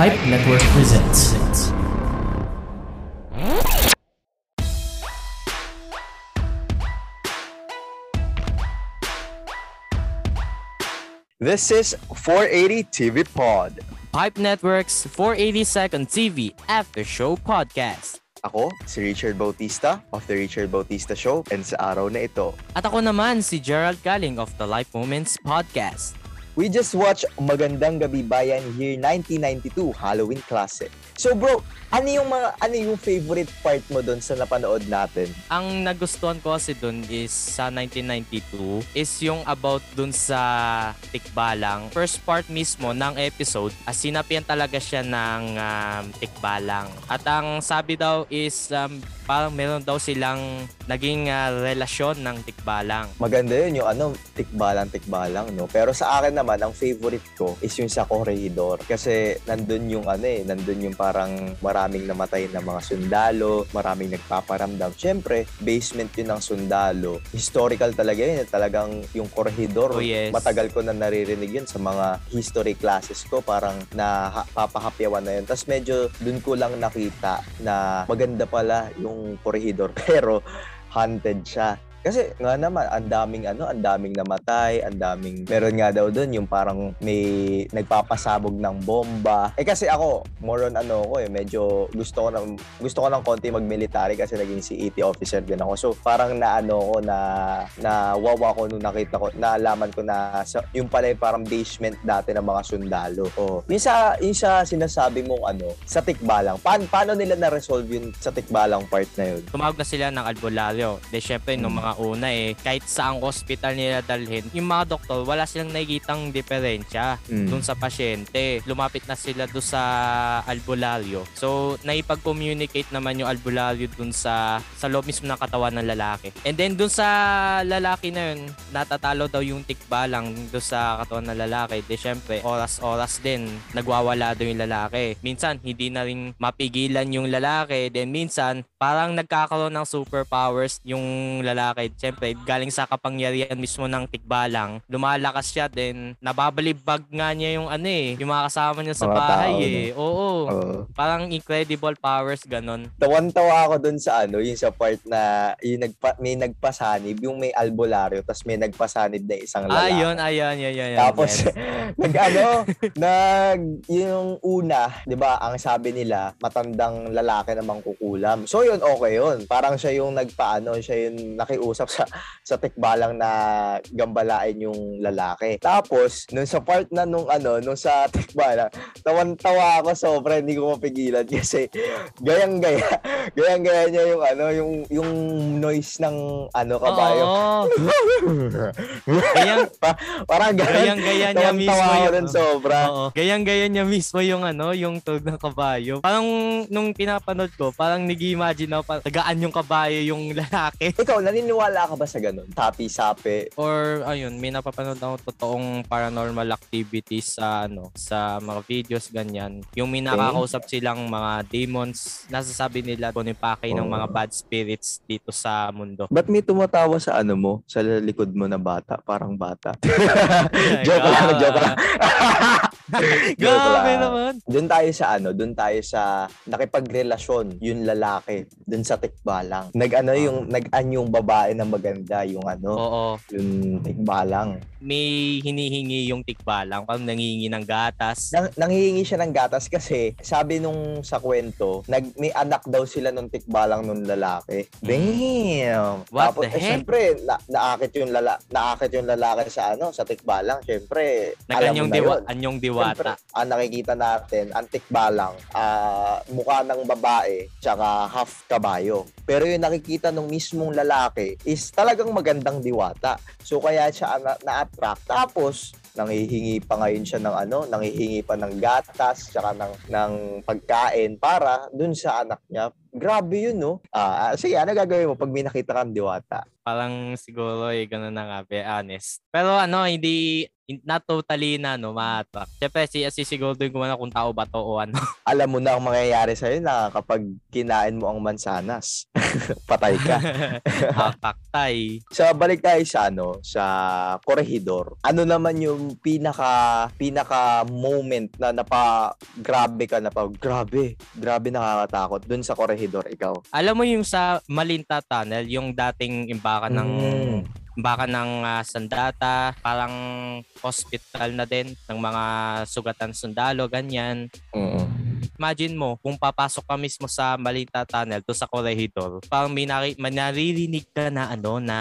Pipe Network presents. This is 480 TV Pod. Pipe Network's 480 Second TV After Show Podcast. Ako, si Richard Bautista of The Richard Bautista Show and sa araw na ito, At ako naman si Gerald Galing of the Life Moments Podcast. We just watched Magandang Gabi Bayan Year 1992 Halloween Classic. So bro, ano yung mga ano yung favorite part mo doon sa napanood natin? Ang nagustuhan ko kasi dun is sa 1992 is yung about dun sa tikbalang. First part mismo ng episode, as sinapian talaga siya ng um, tikbalang. At ang sabi daw is um, parang meron daw silang naging ah, relasyon ng tikbalang. Maganda yun yung ano, tikbalang-tikbalang, no? Pero sa akin naman, ang favorite ko is yung sa corridor. Kasi nandun yung ano eh, nandun yung parang maraming namatay na mga sundalo, maraming nagpaparamdam. Siyempre, basement yun ng sundalo. Historical talaga yun. eh. Talagang yung corridor, Oh, yes. matagal ko na naririnig yun sa mga history classes ko. Parang napapahapyawan na yun. Tapos medyo dun ko lang nakita na maganda pala yung corridor. Pero haunted siya. Kasi nga naman, ang daming ano, ang daming namatay, ang daming, meron nga daw doon yung parang may nagpapasabog ng bomba. Eh kasi ako, more on ano ko eh, medyo gusto ko ng, gusto ko ng konti mag-military kasi naging CET officer din ako. So parang naano ko na, na wawa ko nung nakita ko, naalaman ko na sa, yung pala yung parang basement dati ng mga sundalo. Oh. Yung sa, yung sa sinasabi mong ano, sa tikbalang, pa- paano nila na-resolve yun sa tikbalang part na yun? tumawag na sila ng albularyo. De syempre nung mga una eh, kahit saang hospital nila dalhin, yung mga doktor wala silang nakikitang diferensya Mm. dun sa pasyente. Lumapit na sila dun sa albularyo. So, naipag-communicate naman yung albularyo dun sa sa loob mismo ng katawan ng lalaki. And then dun sa lalaki na yun, natatalo daw yung tikbalang dun sa katawan ng lalaki. De syempre, oras-oras din, nagwawala daw yung lalaki. Minsan, hindi na rin mapigilan yung lalaki. Then minsan, parang nagkakaroon ng superpowers yung lalaki. Siyempre, galing sa kapangyarihan mismo ng tikbalang, lumalakas siya din, nababalibag nga niya yung ano eh, yung mga kasama niya sa Mga bahay tao, eh. Oo. Oh. Parang incredible powers, ganon. Tawan-tawa ako dun sa ano, yung sa part na yung nagpa, may nagpasanib, yung may albularyo, tapos may nagpasanib na isang lalaki. Ayun, ayun, ayun, ayun. Tapos, yes. nag ano, nag, yung una, di ba, ang sabi nila, matandang lalaki na mangkukulam. So yun, okay yun. Parang siya yung nagpaano, siya yung nakiusap sa, sa tikbalang na gambalain yung lalaki. Tapos, nung sa part na nung ano, nung sa tikbalang, tawan-tawa ako sobra, hindi ko mapigilan kasi gayang-gaya, gayang-gaya niya yung ano, yung, yung noise ng ano, kabayo. Oo. Gayang, Pa- parang ganun. gayang-gaya niya mismo yung... dun sobra. Oo. Gayang-gaya niya mismo yung ano, yung tug ng kabayo. Parang nung pinapanood ko, parang nag-imagine ako, tagaan yung kabayo yung lalaki. Ikaw, naniniwala ka ba sa ganun? Tapi-sapi. Or ayun, may napapanood ako totoong paranormal activities sa ano, sa mga videos ganyan. Yung may nakakausap silang mga demons, nasasabi nila bonipake ng Oh. mga bad spirits dito sa mundo. Ba't may tumatawa sa ano mo? Sa likod mo na bata? Parang bata. joke lang, joke lang. Grabe naman. Doon tayo sa ano, doon tayo sa nakipagrelasyon, yung lalaki, doon sa tikbalang. Nag-ano yung, nag-an yung babae na maganda, yung ano, Oo. yung tikbalang. May hinihingi yung tikbalang, parang nangingi ng gatas. Nang, nanghihingi siya ng gatas kasi sabi nung sa kwento, nag, may anak daw sila nung tikbalang nung lalaki. Damn! Hmm. What Tapos, the eh, heck? syempre, na, naakit yung lala, naakit yung lalaki sa ano, sa tikbalang. Syempre, alam mo Naganyong na diwa, yun. anyong Siyempre, diwata. ang nakikita natin, ang tikbalang, ah, mukha ng babae, tsaka half kabayo. Pero yung nakikita ng mismong lalaki is talagang magandang diwata. So kaya siya na- na-attract. Tapos, nanghihingi pa ngayon siya ng ano, nanghihingi pa ng gatas, tsaka ng, ng pagkain para dun sa anak niya. Grabe yun, no? Ah, ah, sige, ano gagawin mo pag may nakita kang diwata? Parang siguro eh, ganun na nga, be honest. Pero ano, hindi hin- not totally na, no, ma-attract. Siyempre, si, sisiguraduhin ko muna kung tao ba to o ano. Alam mo na ang mangyayari sa'yo na kapag kinain mo ang mansanas, patay ka. Hapaktay. So balik tayo sa ano, sa Corregidor. Ano naman yung pinaka pinaka moment na napa grabe ka na pa grabe, grabe nakakatakot dun sa Corregidor ikaw. Alam mo yung sa Malinta Tunnel, yung dating imbakan ng Mm. Baka ng ah, sandata, parang hospital na din ng mga sugatan sundalo, ganyan. Mm. Imagine mo, kung papasok ka mismo sa Malinta Tunnel to sa Corregidor, parang may, nari- naririnig ka na ano na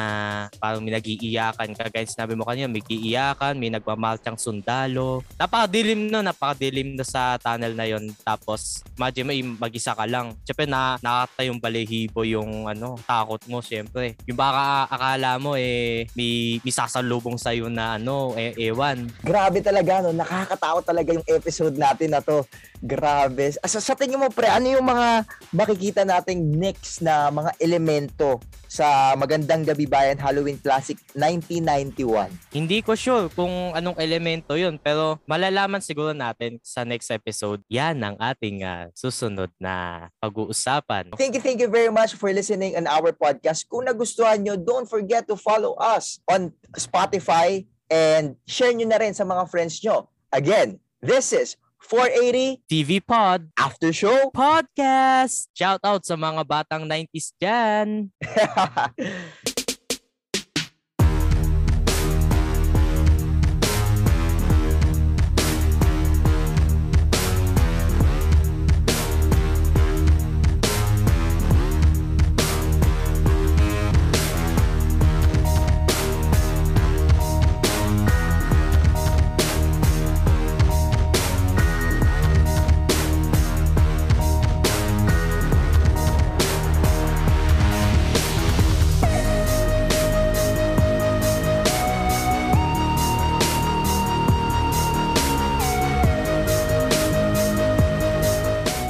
parang may nag-iiyakan. Kagaya sinabi mo kanina, may iiyakan, may nagmamarchang sundalo. Napakadilim no, napakadilim na sa tunnel na yon Tapos, imagine mo, mag-isa ka lang. Siyempre, na, nakata yung balehibo yung ano, takot mo, siyempre. Yung baka akala mo, eh, may, may sasalubong sa'yo na ano, eh, ewan. Grabe talaga no, nakakatakot talaga yung episode natin na to. Grabe. Sa, sa tingin mo pre, ano yung mga makikita nating next na mga elemento sa Magandang Gabi Bayan Halloween Classic 1991? Hindi ko sure kung anong elemento yun, pero malalaman siguro natin sa next episode. Yan ang ating ah, susunod na pag-uusapan. Thank you, thank you very much for listening on our podcast. Kung nagustuhan nyo, don't forget to follow us on Spotify and share nyo na rin sa mga friends nyo. Again, this is 480 TV Pod After Show. Podcast! Shout out sa mga batang 90s dyan!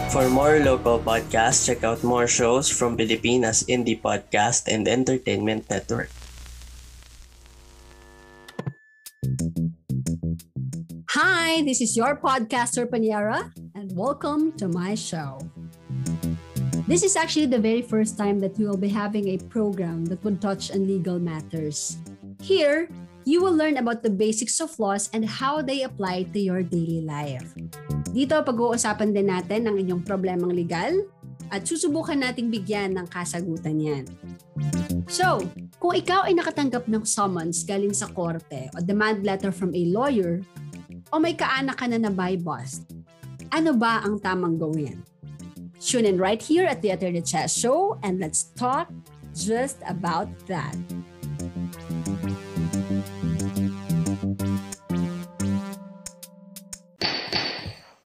For more local podcasts, check out more shows from Pilipinas Indie Podcast and Entertainment Network. Hi, this is your podcaster Paniera, and welcome to my show. This is actually the very first time that we will be having a program that would touch on legal matters. Here, you will learn about the basics of laws and how they apply to your daily life. Dito, pag-uusapan din natin ang inyong problemang legal at susubukan nating bigyan ng kasagutan yan. So, kung ikaw ay nakatanggap ng summons galing sa korte o demand letter from a lawyer, o may kaanak ka na na by bust, ano ba ang tamang gawin? Tune in right here at the Attorney Chess Show and let's talk just about that.